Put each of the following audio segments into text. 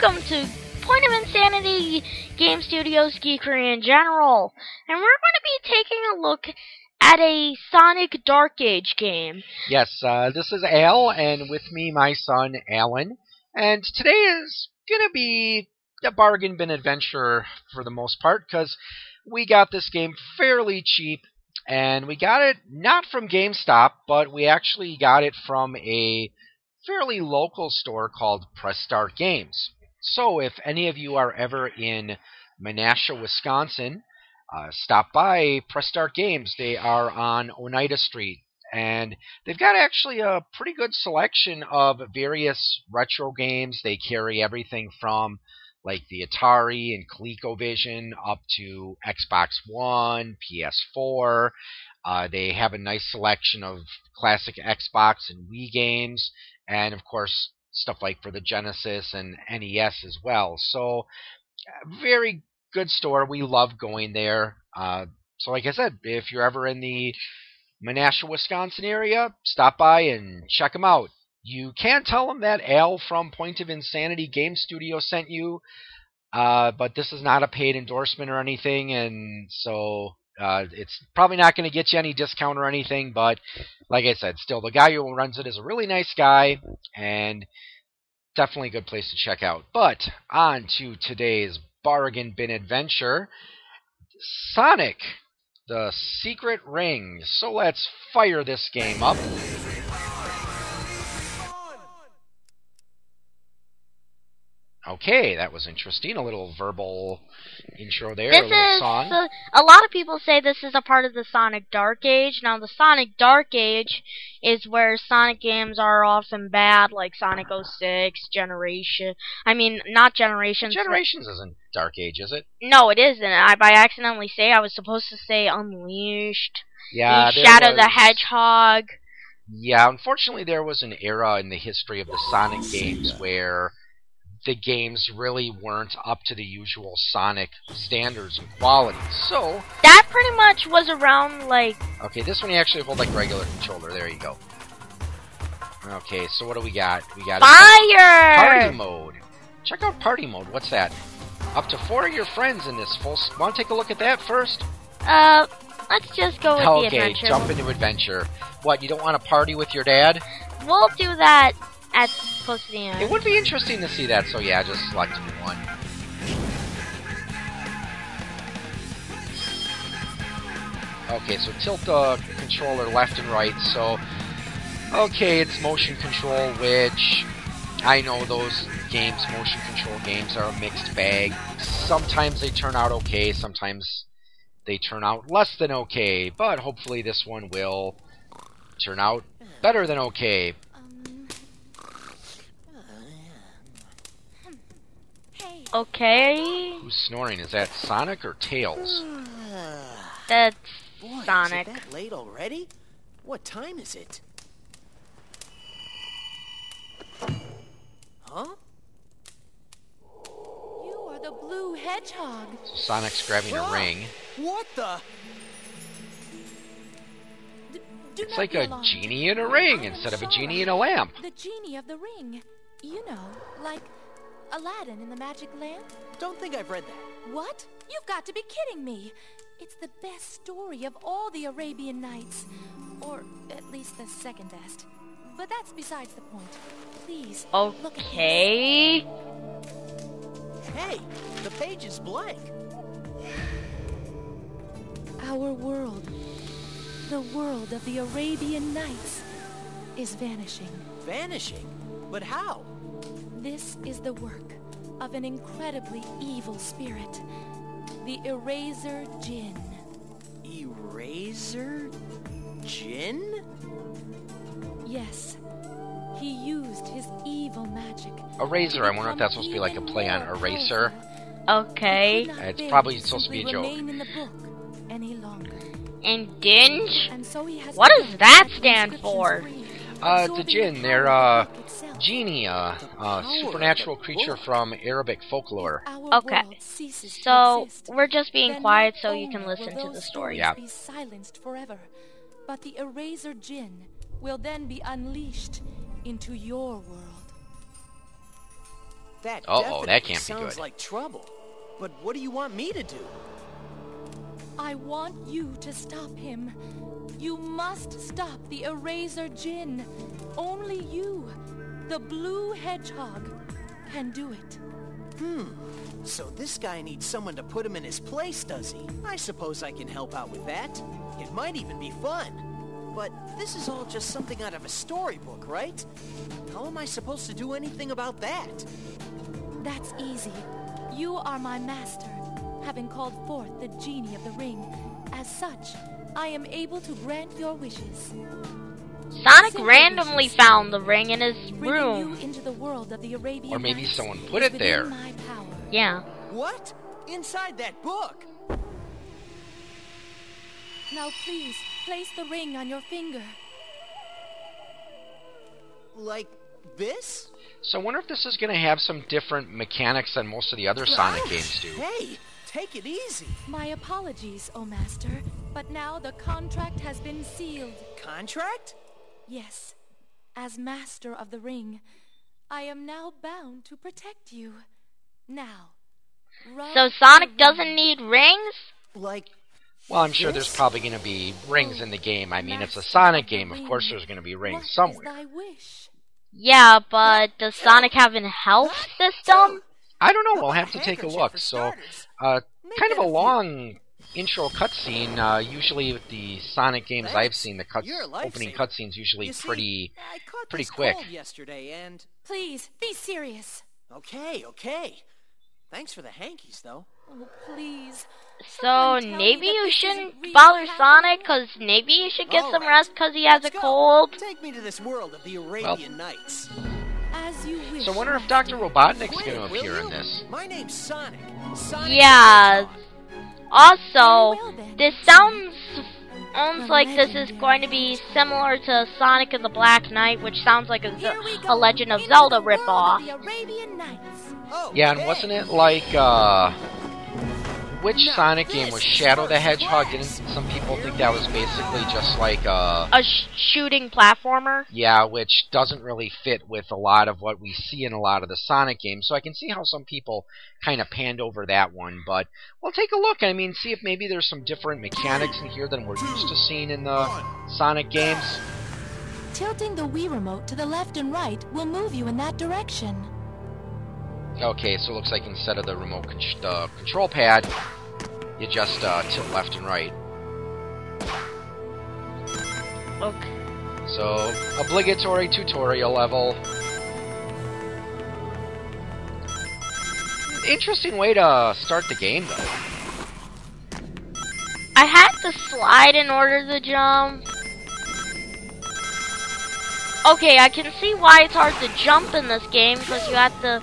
welcome to Point of Insanity Game Studios Geekery in general. And we're going to be taking a look at a Sonic Dark Age game. Yes, uh, this is Al, and with me, my son, Alan. And today is going to be a bargain bin adventure for the most part, because we got this game fairly cheap, and we got it not from GameStop, but we actually got it from a fairly local store called Press Start Games. So if any of you are ever in Menasha, Wisconsin, uh, stop by Press Start Games. They are on Oneida Street. And they've got actually a pretty good selection of various retro games. They carry everything from like the Atari and ColecoVision up to Xbox One, PS4. Uh, they have a nice selection of classic Xbox and Wii games, and of course stuff like for the Genesis and NES as well. So very good store. We love going there. Uh, so like I said, if you're ever in the Menasha, Wisconsin area, stop by and check them out. You can tell them that Al from Point of Insanity Game Studio sent you, uh, but this is not a paid endorsement or anything, and so uh, it's probably not going to get you any discount or anything. But like I said, still the guy who runs it is a really nice guy, and definitely a good place to check out. But on to today's bargain bin adventure, Sonic. The Secret Ring. So let's fire this game up. Okay, that was interesting. A little verbal intro there, This a little is song. uh, a lot of people say this is a part of the Sonic Dark Age. Now the Sonic Dark Age is where Sonic games are often bad, like Sonic 06, Generation. I mean, not Generations. Generations isn't Dark Age, is it? No, it isn't. I by accidentally say I was supposed to say Unleashed. Yeah, and there Shadow the Hedgehog. Yeah, unfortunately, there was an era in the history of the Sonic games where the games really weren't up to the usual Sonic standards and quality. So, That pretty much was around like okay, this one you actually hold like regular controller. There you go. Okay, so what do we got? We got a Fire. party mode. Check out party mode. What's that? Up to four of your friends in this full. Want to take a look at that first? Uh, let's just go with the adventure. okay, jump into adventure. What? You don't want to party with your dad? We'll do that at close to the end. It would be interesting to see that, so yeah, just select one. Okay, so tilt the controller left and right, so... Okay, it's motion control, which... I know those games, motion control games, are a mixed bag. Sometimes they turn out okay, sometimes they turn out less than okay, but hopefully this one will turn out mm-hmm. better than okay. Hey, Okay, Who's snoring? Is that Sonic or Tails? that's Boy, Sonic. Is it that late already? What time is it? Huh? you are the blue hedgehog. So Sonic's grabbing a Ah! ring. What the? D- It's like a alarmed. genie in a ring I instead of a genie in a lamp. The genie of the ring. You know, like Aladdin in the magic lamp. Don't think I've read that. What? You've got to be kidding me. It's the best story of all the Arabian Nights. Or at least the second best. But that's besides the point. Please, look okay. Hey, the page is blank. Our world, the world of the Arabian Nights, is vanishing. Vanishing. But how? This is the work of an incredibly evil spirit, the Erazor Djinn. Eraser? Jin? Yes, he used his evil magic. Eraser, I wonder if that's supposed to be like a play on eraser. Okay. It's probably supposed to be a joke. In the book any longer. And Dinge? And so he has What does that stand for? Uh, it's a absorbing jinn. They're, uh, of the book itself. Genie, a, uh, supernatural creature from Arabic folklore. Okay. world ceases to So, we're just being quiet so you can listen to the story. Yeah. be silenced forever, but the Erazor Djinn will then be unleashed into your world. That Uh-oh, that can't be sounds good. like trouble. But what do you want me to do? I want you to stop him. You must stop the Erazor Djinn. Only you, the Blue Hedgehog, can do it. Hmm. So this guy needs someone to put him in his place, does he? I suppose I can help out with that. It might even be fun. But this is all just something out of a storybook, right? How am I supposed to do anything about that? That's easy. You are my master, having called forth the genie of the ring. As such, I am able to grant your wishes. Sonic randomly found the ring in his room. into the world of the Or maybe someone put it there. Yeah. What? Inside that book? Now please, place the ring on your finger. Like this? So I wonder if this is going to have some different mechanics than most of the other Sonic games do. Hey, take it easy. My apologies, O Master, but now the contract has been sealed. Contract? Yes, as Master of the Ring, I am now bound to protect you. Now, rub So Sonic doesn't need rings? Like Well, I'm sure there's probably going to be rings in the game. I mean, it's a Sonic game. Of course, there's going to be rings is somewhere. thy wish? Yeah, but does Sonic have a health system? I don't know. We'll have to take a look. So, uh, kind of a long intro cutscene. Uh, usually, with the Sonic games I've seen, the cuts, You're opening cutscenes usually You see, pretty. I caught pretty this quick. cold yesterday and Please, be serious. okay, okay. Thanks for the hankies though. Oh, please. So Someone tell me maybe you shouldn't really bother happening? Sonic, cause maybe you should get All some right. rest, cause he has Let's a go. cold. Take me to this world of the Arabian Nights. As you wish. So, I wonder if Dr. Robotnik's going to appear in this. My name's Sonic. Sonic Yeah. The Hedgehog. Also, Very well then. this sounds almost like this is going to be similar to Sonic and the Black Knight, which sounds like a, a Legend of Zelda the world ripoff. The Arabian Nights. Oh, Yeah, and wasn't it like, uh. Which Now Sonic game was Shadow the Hedgehog? class. Didn't some people think that was basically just like, uh. A sh- shooting platformer. Yeah, which doesn't really fit with a lot of what we see in a lot of the Sonic games. So I can see how some people kind of panned over that one. But we'll take a look. I mean, see if maybe there's some different mechanics in here than we're used to seeing in the Sonic games. Tilting the Wii remote to the left and right will move you in that direction. Okay, so it looks like instead of the remote con- the control pad, you just uh, tilt left and right. Okay. So, obligatory tutorial level. Interesting way to start the game, though. I had to slide in order to jump. Okay, I can see why it's hard to jump in this game because you have to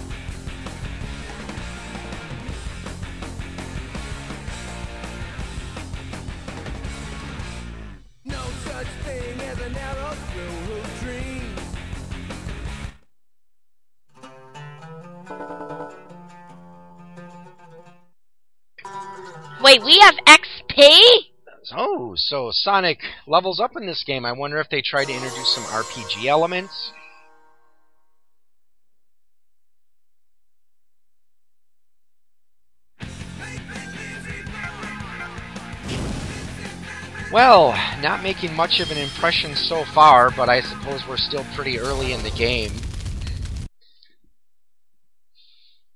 such thing as an arrow through a dream. Wait, we have XP? Oh, so Sonic levels up in this game. I wonder if they try to introduce some RPG elements. Well, not making much of an impression so far, but I suppose we're still pretty early in the game.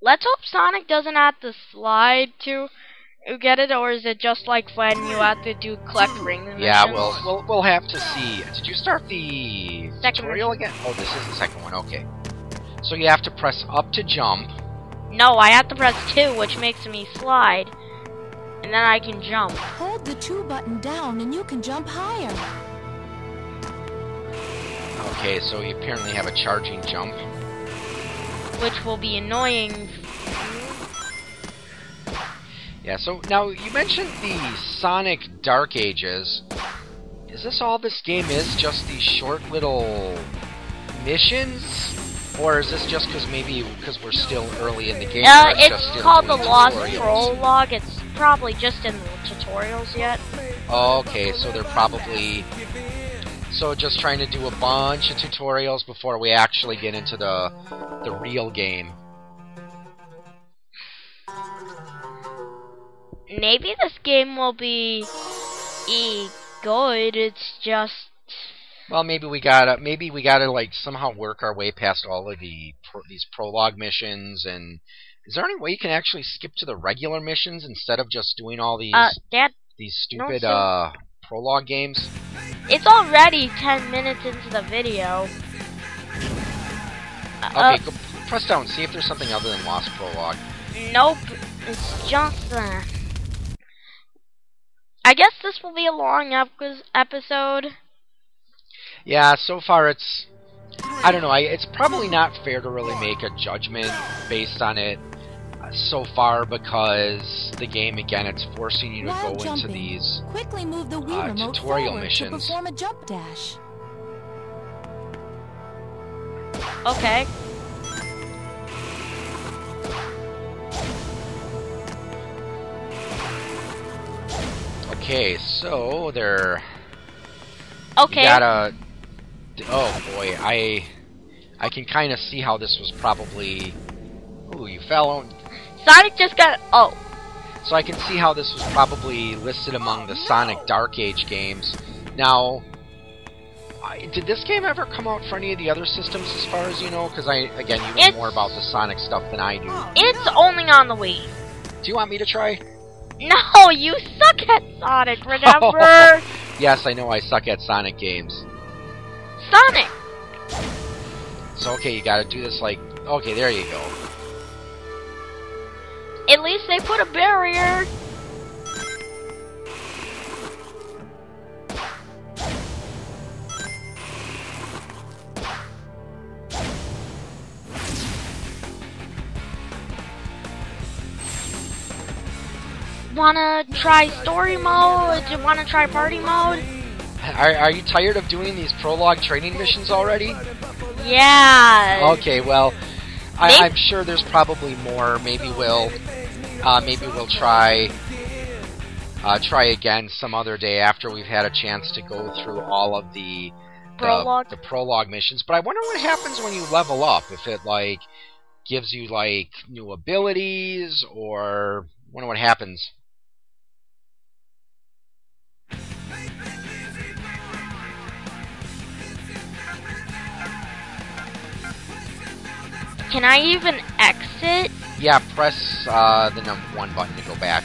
Let's hope Sonic doesn't have to slide to get it, or is it just like when you have to do collect rings? Yeah, well, we'll we'll have to see. Did you start the Second tutorial again? Oh, this is the second one. Okay. So you have to press up to jump. No, I have to press 2, which makes me slide. And then I can jump. Hold the 2 button down and you can jump higher. Okay, so we apparently have a charging jump. Which will be annoying Yeah, so now you mentioned the Sonic Dark Ages. Is this all this game is? Just these short little missions? Or is this just because maybe because we're still early in the game? Uh, where it's just still called the Lost tutorials? Prologue. It's probably just in the tutorials yet. Okay, so they're probably so just trying to do a bunch of tutorials before we actually get into the the real game. Maybe this game will be e good. It's just Well, maybe we gotta maybe we gotta like somehow work our way past all of the pro- these prologue missions and. Is there any way you can actually skip to the regular missions instead of just doing all these uh, Dad. these stupid uh prologue games? It's already ten minutes into the video. Uh, Okay, go press down. See if there's something other than Lost Prologue. Nope. It's just that. I guess this will be a long ep- episode. Yeah, so far it's. I don't know. I, it's probably not fair to really make a judgment based on it uh, so far because the game again it's forcing you to While go into these. Quickly move the Wii uh, remote tutorial forward missions. to perform a jump dash. Okay. Okay, so they're. Okay. You gotta. Oh boy, I. I can kind of see how this was probably. Ooh, you fell on. Sonic just got. Oh. So I can see how this was probably listed among the Sonic Dark Age games. Now, I, did this game ever come out for any of the other systems, as far as you know? Because I, again, you know It's- more about the Sonic stuff than I do. It's only on the Wii. Do you want me to try? No, you suck at Sonic, remember? Yes, I know I suck at Sonic games. Sonic! So okay, you got to do this like. Okay, there you go. At least they put a barrier. Wanna try story mode? Do you wanna try party mode? Are, are you tired of doing these prologue training missions already? Yeah. Okay, well, I, I'm sure there's probably more. Maybe we'll, uh, maybe we'll try, uh, try again some other day after we've had a chance to go through all of the the, Prologue? the prologue missions. But I wonder what happens when you level up. If it like gives you like new abilities, or I wonder what happens. Can I even exit? Yeah, press uh, the number one button to go back.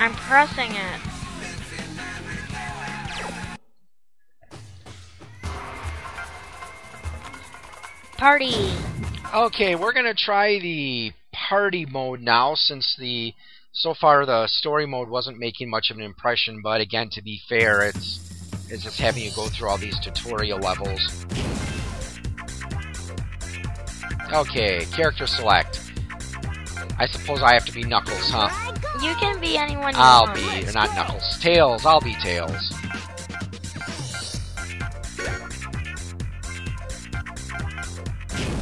I'm pressing it. Party. Okay, we're gonna try the party mode now since the so far the story mode wasn't making much of an impression, but again to be fair, it's it's just having you go through all these tutorial levels. Okay, character select. I suppose I have to be Knuckles, huh? You can be anyone you I'll want. be not Knuckles. Tails, I'll be Tails.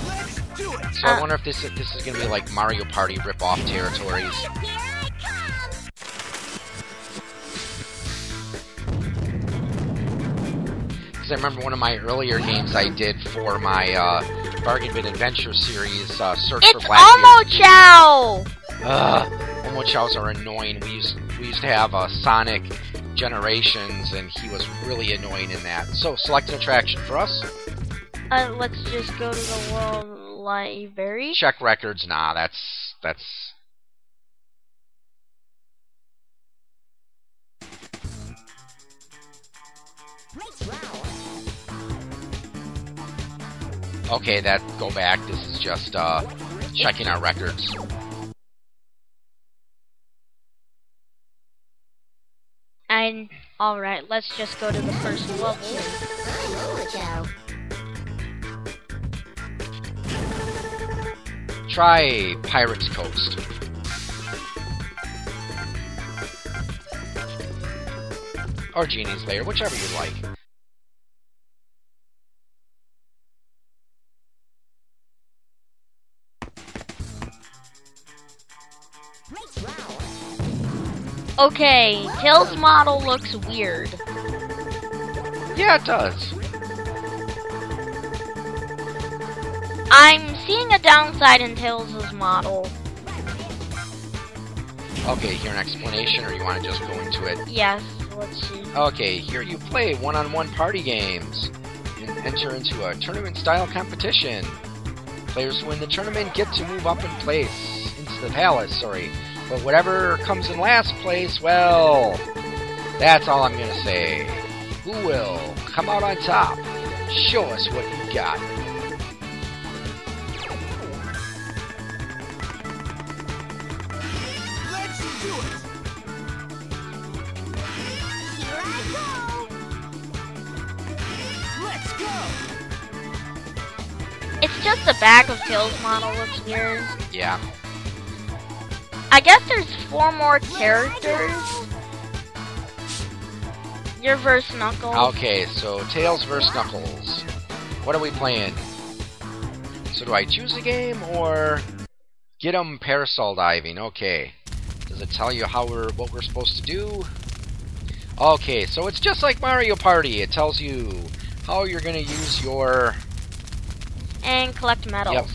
Let's do it! So I Uh, wonder if this this is gonna be like Mario Party rip-off territories. Because I remember one of my earlier games I did for my uh, Bargain Bin Adventure series, uh, Search It's for Black Omo Chow! Ugh, Omochaos are annoying. We used we used to have uh, Sonic Generations, and he was really annoying in that. So select an attraction for us. Uh, let's just go to the World Library. Check records. Nah, that's that's. okay, that go back. This is just uh, checking our records. And all right, let's just go to the first level. Try Pirate's Coast. Or Genie's Lair, whichever you like. Okay, Tails' model looks weird. Yeah, it does. I'm seeing a downside in Tails' model. Okay, hear an explanation, or you want to just go into it? Yes, let's see. Okay, here you play one-on-one party games and enter into a tournament-style competition. Players who win the tournament get to move up in place into the palace. Sorry, but whatever comes in last place, well, that's all I'm gonna say. Who will come out on top? Show us what you got. Let's do it! Here I Let's go! It's just the back of Tails' model looks weird. Yeah. I guess there's four more characters. Your verse Knuckles. Okay, so Tails vs Knuckles. What are we playing? So do I choose a game or get 'em parasol diving? Okay. Does it tell you how we're what we're supposed to do? Okay, so it's just like Mario Party. It tells you how you're gonna use your And collect medals. Yep.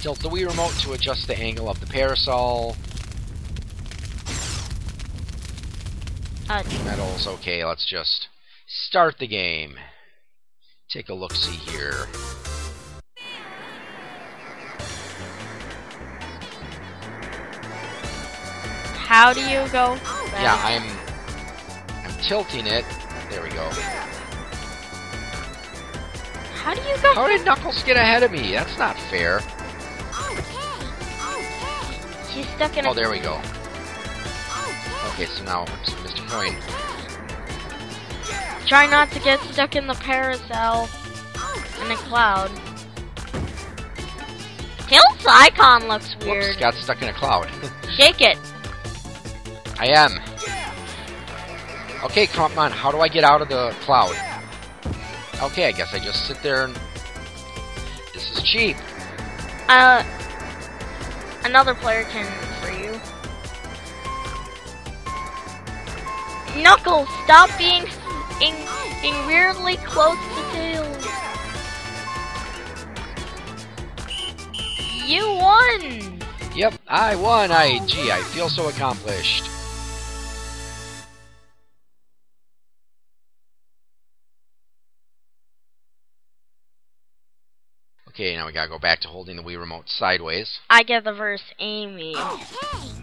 Tilt the Wii remote to adjust the angle of the parasol. Uh, Medals. Okay, let's just start the game. Take a look see here. how do you go? Yeah, I'm I'm tilting it. There we go. How do you go? How did Knuckles get ahead of me? That's not fair. He's stuck in a. Oh, there we go. Okay, so now it's Mr. Coin. Try not to get stuck in the parasol in the cloud. Tails' icon looks Whoops, weird. got stuck in a cloud. Shake it. I am. Okay, come on. How do I get out of the cloud? Okay, I guess I just sit there and. This is cheap. Uh, another player can for you. Knuckles, stop being in, in weirdly close to Tails. You won. Yep, I won. I gee, I feel so accomplished. Okay, now we gotta go back to holding the Wii remote sideways. I get the verse Amy. Oh,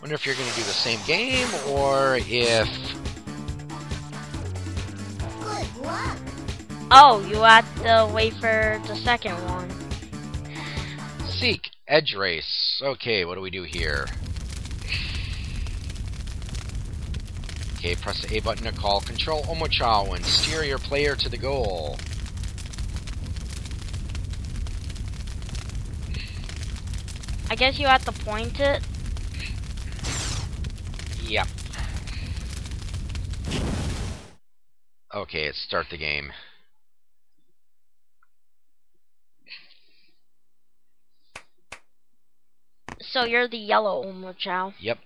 Wonder if you're gonna do the same game or if Good luck. Oh, you have to wait for the second one. Seek Edge Race. Okay, what do we do here? Okay, press the A button to call Control Omochao and steer your player to the goal. I guess you have to point it. Yep. Okay, let's start the game. So you're the yellow Omochao. Yep.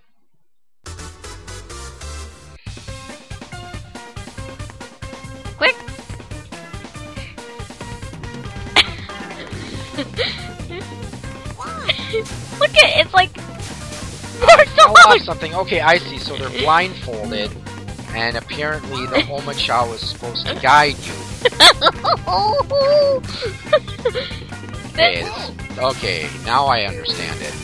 I they're so fell off something. Okay, I see. So they're blindfolded, and apparently the Omochao is supposed to guide you. Okay, it's- okay, now I understand it.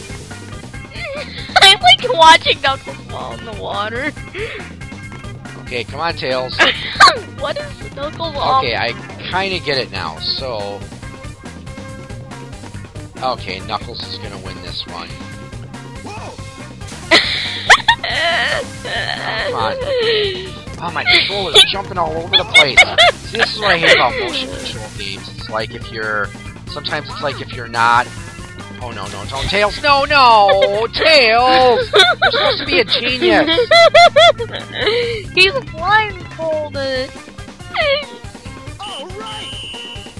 I'm like watching Knuckles fall in the water. Okay, come on, Tails. what is Knuckles? Okay, I kind of get it now. So, okay, Knuckles is gonna win this one. Come on. Oh, my controller's jumping all over the place. See, this is what I hate about motion control games. It's like if you're, sometimes it's like if you're not Oh no, no, don't Tails. No, no, Tails. You're supposed to be a genius. He's blindfolded. All right.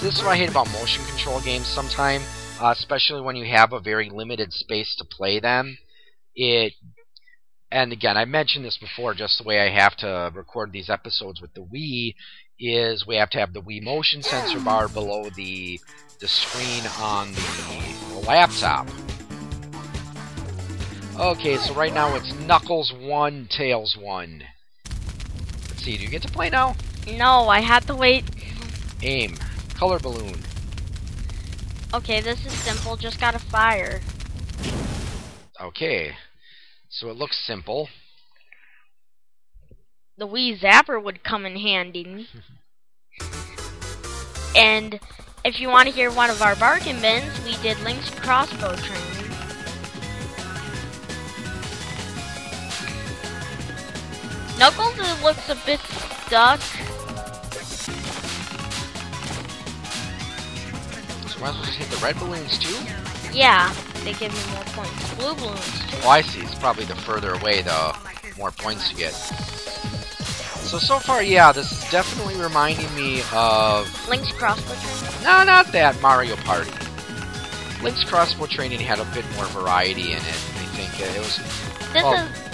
This is what I hate about motion control games sometime, uh, especially when you have a very limited space to play them. It, and again, I mentioned this before, just the way I have to record these episodes with the Wii is we have to have the Wii motion sensor bar below the the screen on the laptop. Okay, so right now it's Knuckles 1, Tails 1. Let's see, do you get to play now? No, I had to wait. Aim. Color balloon. Okay, this is simple. Just gotta fire. Okay. So it looks simple. The Wii Zapper would come in handy. and if you want to hear one of our bargain bins, we did Link's crossbow training. Knuckles looks a bit stuck. Might as well just hit the red balloons too? Yeah, they give me more points. Blue balloons too. Oh, I see. It's probably the further away, the more points you get. So, so far, yeah, this is definitely reminding me of... Link's crossbow training. No, not that, Mario Party. Link's Crossbow Training had a bit more variety in it. I think it was... This Oh. is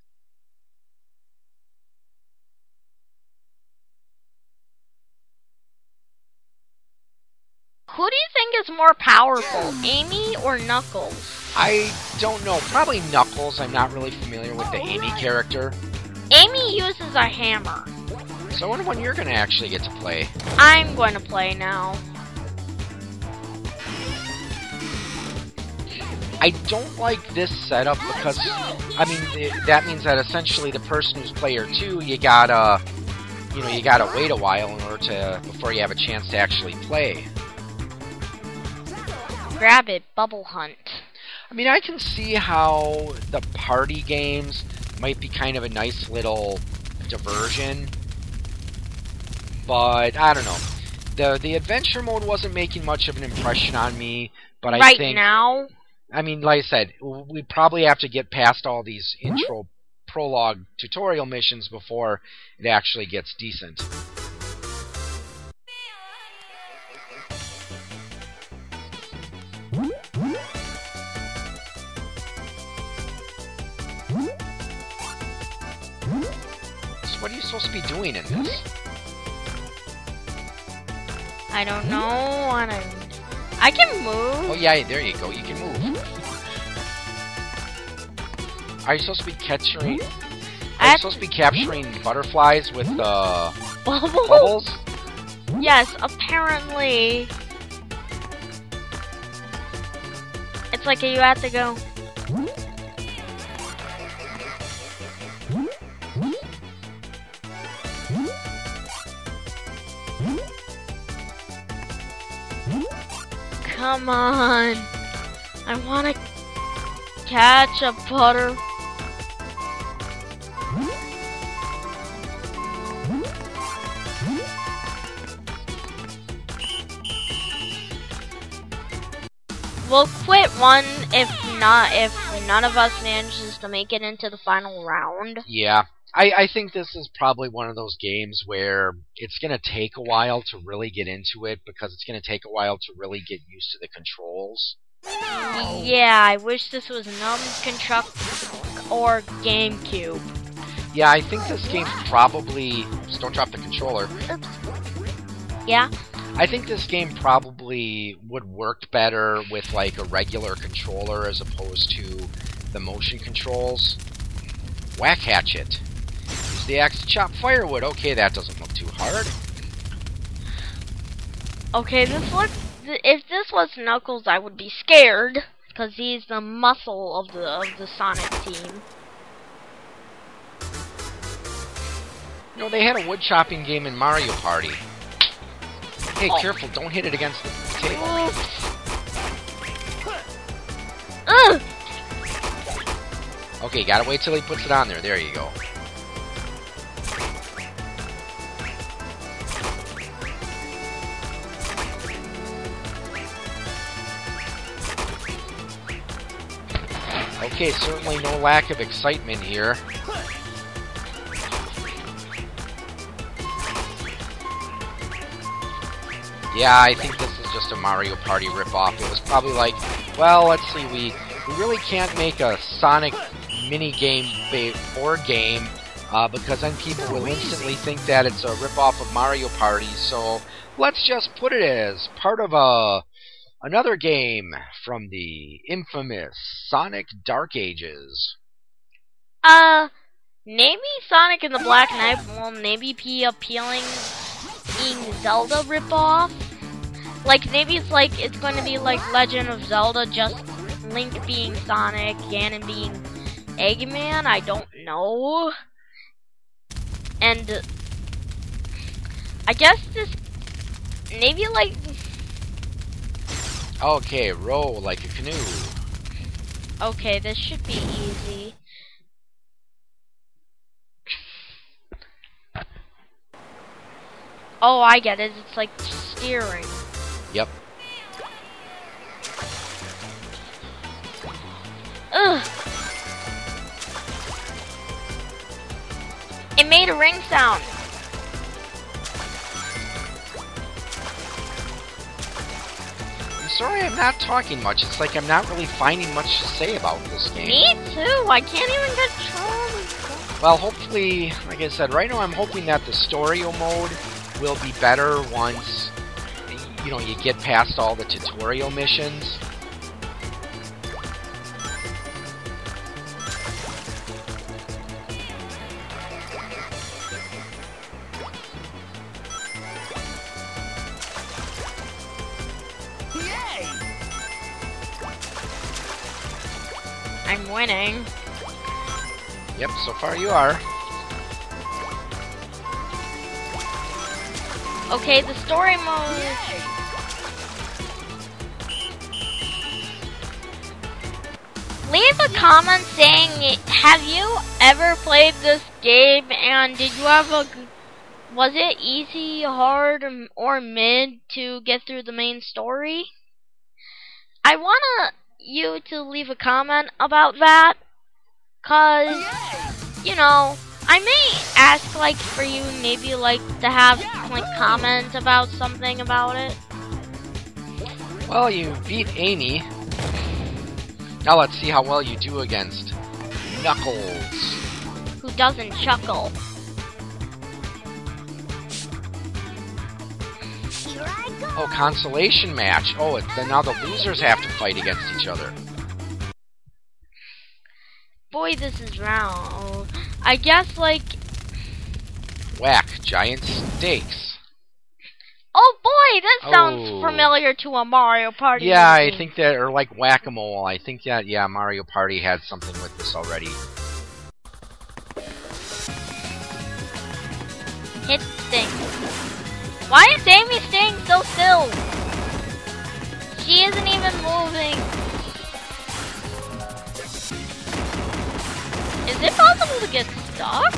Who do you think is more powerful, Amy or Knuckles? I don't know. Probably Knuckles. I'm not really familiar with the oh, Amy character. Amy uses a hammer. So I wonder when you're going to actually get to play. I'm going to play now. I don't like this setup because, I mean, it, that means that essentially the person who's player two, you gotta, you know, you gotta wait a while in order to before you have a chance to actually play. Grab it, Bubble Hunt. I mean, I can see how the party games might be kind of a nice little diversion, but I don't know. the The adventure mode wasn't making much of an impression on me, but I right think now, I mean, like I said, we probably have to get past all these intro prologue tutorial missions before it actually gets decent. Supposed to be doing in this? I don't know what I'm. I can move. Oh yeah, there you go. You can move. Are you supposed to be capturing? Are you supposed to be capturing butterflies with uh, bubbles. bubbles? Yes, apparently. It's like you have to go. Come on. I want to catch a butter. We'll quit one if not if none of us manages to make it into the final round. Yeah. I, I think this is probably one of those games where it's going to take a while to really get into it because it's going to take a while to really get used to the controls. Yeah, I wish this was Num Construct or GameCube. Yeah, I think this game probably. Just don't drop the controller. Oops. Yeah? I think this game probably would work better with like a regular controller as opposed to the motion controls. Whack Hatchet. Use the axe to chop firewood. Okay, that doesn't look too hard. Okay, this looks. th- If this was Knuckles, I would be scared because he's the muscle of the of the Sonic team. You know, they had a wood chopping game in Mario Party. Hey, Oh. careful, don't hit it against the table. Oops. Ugh! Okay, gotta wait till he puts it on there. There you go. Okay, certainly no lack of excitement here. Yeah, I think this is just a Mario Party ripoff. It was probably like, well, let's see, we we really can't make a Sonic mini game or game uh, because then people will instantly think that it's a ripoff of Mario Party. So let's just put it as part of a another game from the infamous Sonic Dark Ages. Uh, maybe Sonic and the Black Knight will maybe be appealing being Zelda ripoff. Like maybe it's like it's going to be like Legend of Zelda, just Link being Sonic, Ganon being Eggman. I don't know. And I guess this maybe like Okay, row like a canoe. okay, this should be easy. Oh, I get it. It's like steering. Yep. Ugh. It made a ring sound. Sorry I'm not talking much. It's like I'm not really finding much to say about this game. Me too. I can't even control. Well, hopefully, like I said, right now I'm hoping that the story mode will be better once you know you get past all the tutorial missions. So far you are. Okay, the story mode. Leave a comment saying, have you ever played this game and did you have a, was it easy, hard, or mid to get through the main story? I wanna you to leave a comment about that, cause, oh, you know, I may ask like for you maybe like to have like comments about something about it. Well, you beat Amy. Now let's see how well you do against Knuckles. Who doesn't chuckle? Here I go. Oh, consolation match. Oh, it, then now the losers have to fight against each other. Boy, this is round. I guess like Whack, giant stakes. oh boy, this sounds Oh. familiar to a Mario Party. Yeah, I think that, or like whack-a-mole. I think that, yeah, Mario Party had something with this already. hit Sting. Why is Amy staying so still? She isn't even moving. To get stuck?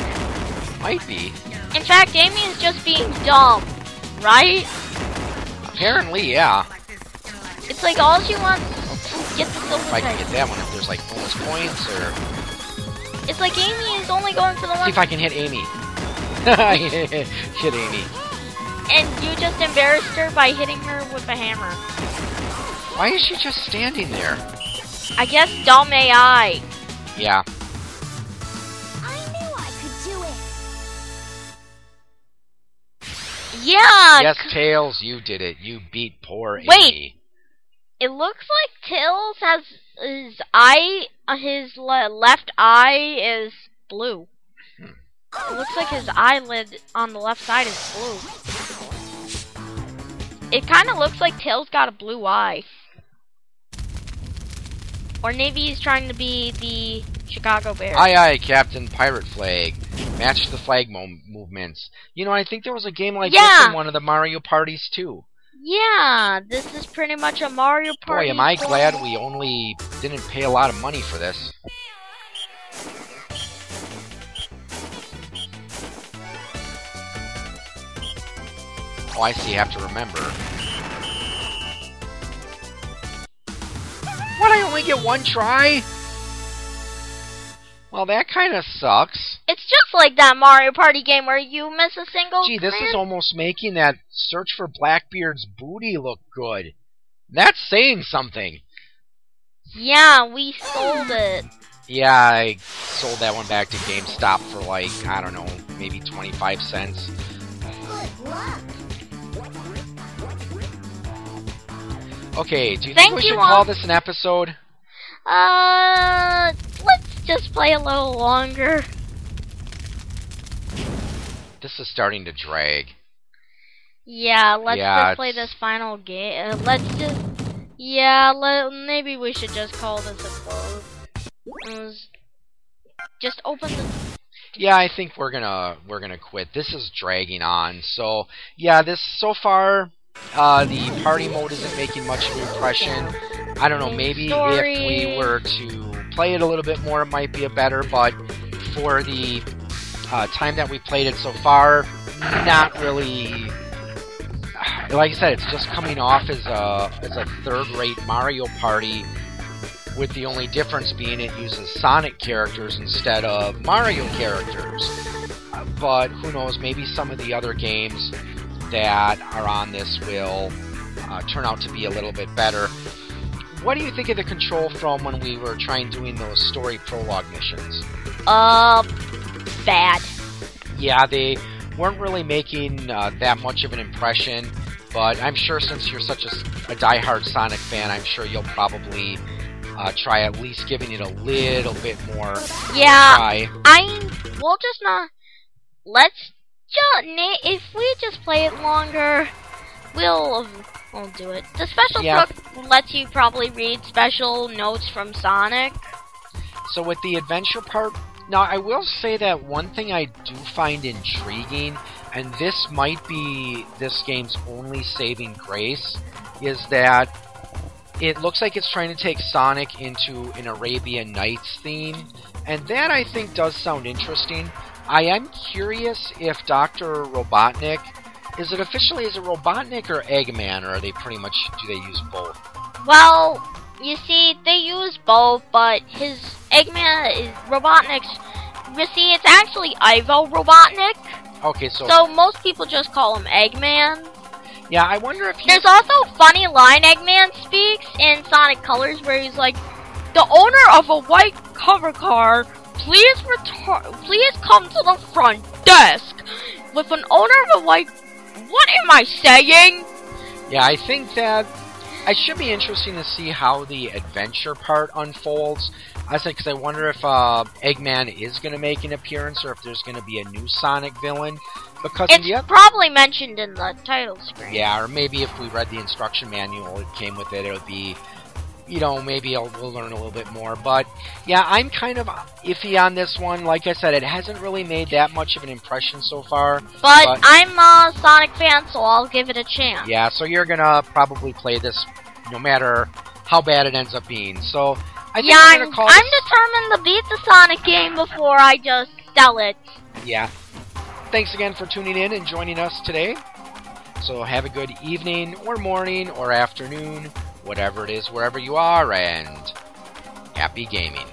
Might be. In fact, Amy is just being dumb, right? Apparently, yeah. It's like all she wants to get the silver If I can get that one, if there's like bonus points, or It's like Amy is only going for the one. see if I can hit Amy. hit Amy. and you just embarrassed her by hitting her with a hammer. Why is she just standing there? I guess dumb AI. Yeah. Yeah. yes, Tails, you did it. You beat poor Amy. Wait. It looks like Tails has his eye, uh, his le- left eye is blue. It looks like his eyelid on the left side is blue. It kind of looks like Tails got a blue eye. Or maybe he's trying to be the Chicago Bears. Aye, aye, Captain Pirate Flag. Match the flag mo- movements. You know, I think there was a game like this in one of the Mario parties too. Yeah, this is pretty much a Mario Party. Boy, am I glad we only didn't pay a lot of money for this. Oh, I see. You have to remember. What? I only get one try? Well, that kind of sucks. It's just like that Mario Party game where you miss a single. Gee, this is almost making that search for Blackbeard's booty look good. That's saying something. Yeah, we sold it. Yeah, I sold that one back to GameStop for like, I don't know, maybe 25 cents. Good luck. Okay, do you Thank think we you, should call this an episode? Uh, let's just play a little longer. This is starting to drag. Yeah, let's Yeah, just play this final game. Uh, let's just. Yeah, let, maybe we should just call this a close. Just open the. Yeah, I think we're gonna we're gonna quit. This is dragging on. So yeah, this so far, uh, the party mode isn't making much of an impression. I don't know. Maybe story. if we were to play it a little bit more, it might be a better. But for the uh, time that we played it so far, not really. Like I said, it's just coming off as a as a third-rate Mario Party, with the only difference being it uses Sonic characters instead of Mario characters. But who knows? Maybe some of the other games that are on this will uh, turn out to be a little bit better. What do you think of the control from when we were trying doing those story prologue missions? Uh, bad. Yeah, they weren't really making uh, that much of an impression, but I'm sure since you're such a, a diehard Sonic fan, I'm sure you'll probably uh, try at least giving it a little bit more Yeah, try. I. We'll just not. Let's If we just play it longer, we'll. We'll do it. The special Yeah. book lets you probably read special notes from Sonic. So with the adventure part, now I will say that one thing I do find intriguing, and this might be this game's only saving grace, is that it looks like it's trying to take Sonic into an Arabian Nights theme, and that I think does sound interesting. I am curious if Dr. Robotnik is it officially is it Robotnik or Eggman, or are they pretty much do they use both? Well, you see, they use both, but his Eggman is Robotnik's. You see, it's actually Ivo Robotnik, Okay, so, so most people just call him Eggman. yeah, I wonder if he There's also a funny line Eggman speaks in Sonic Colors where he's like, "The owner of a white cover car, please return, please come to the front desk with an owner of a white." What am I saying? Yeah, I think that it should be interesting to see how the adventure part unfolds. I said because I wonder if uh, Eggman is going to make an appearance or if there's going to be a new Sonic villain. Because It's probably mentioned in the title screen. yeah, or maybe if we read the instruction manual, it came with it. It would be, you know, maybe I'll, we'll learn a little bit more. But yeah, I'm kind of iffy on this one. Like I said, it hasn't really made that much of an impression so far. But, But- I'm a Sonic fan, so I'll give it a chance. Yeah, so you're gonna probably play this no matter how bad it ends up being. So I think yeah, I'm, call I'm determined to beat the Sonic game before I just sell it. Yeah. Thanks again for tuning in and joining us today. So have a good evening or morning or afternoon, whatever it is, wherever you are, and happy gaming.